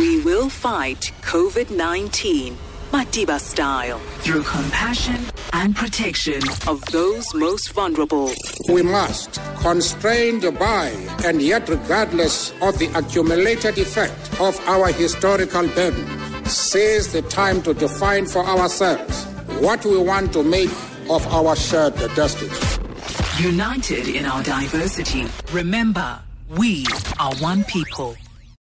We will fight COVID 19 Madiba style through compassion and protection of those most vulnerable. We must, constrained by and yet regardless of the accumulated effect of our historical burden, seize the time to define for ourselves what we want to make of our shared destiny. United in our diversity, remember, we are one people.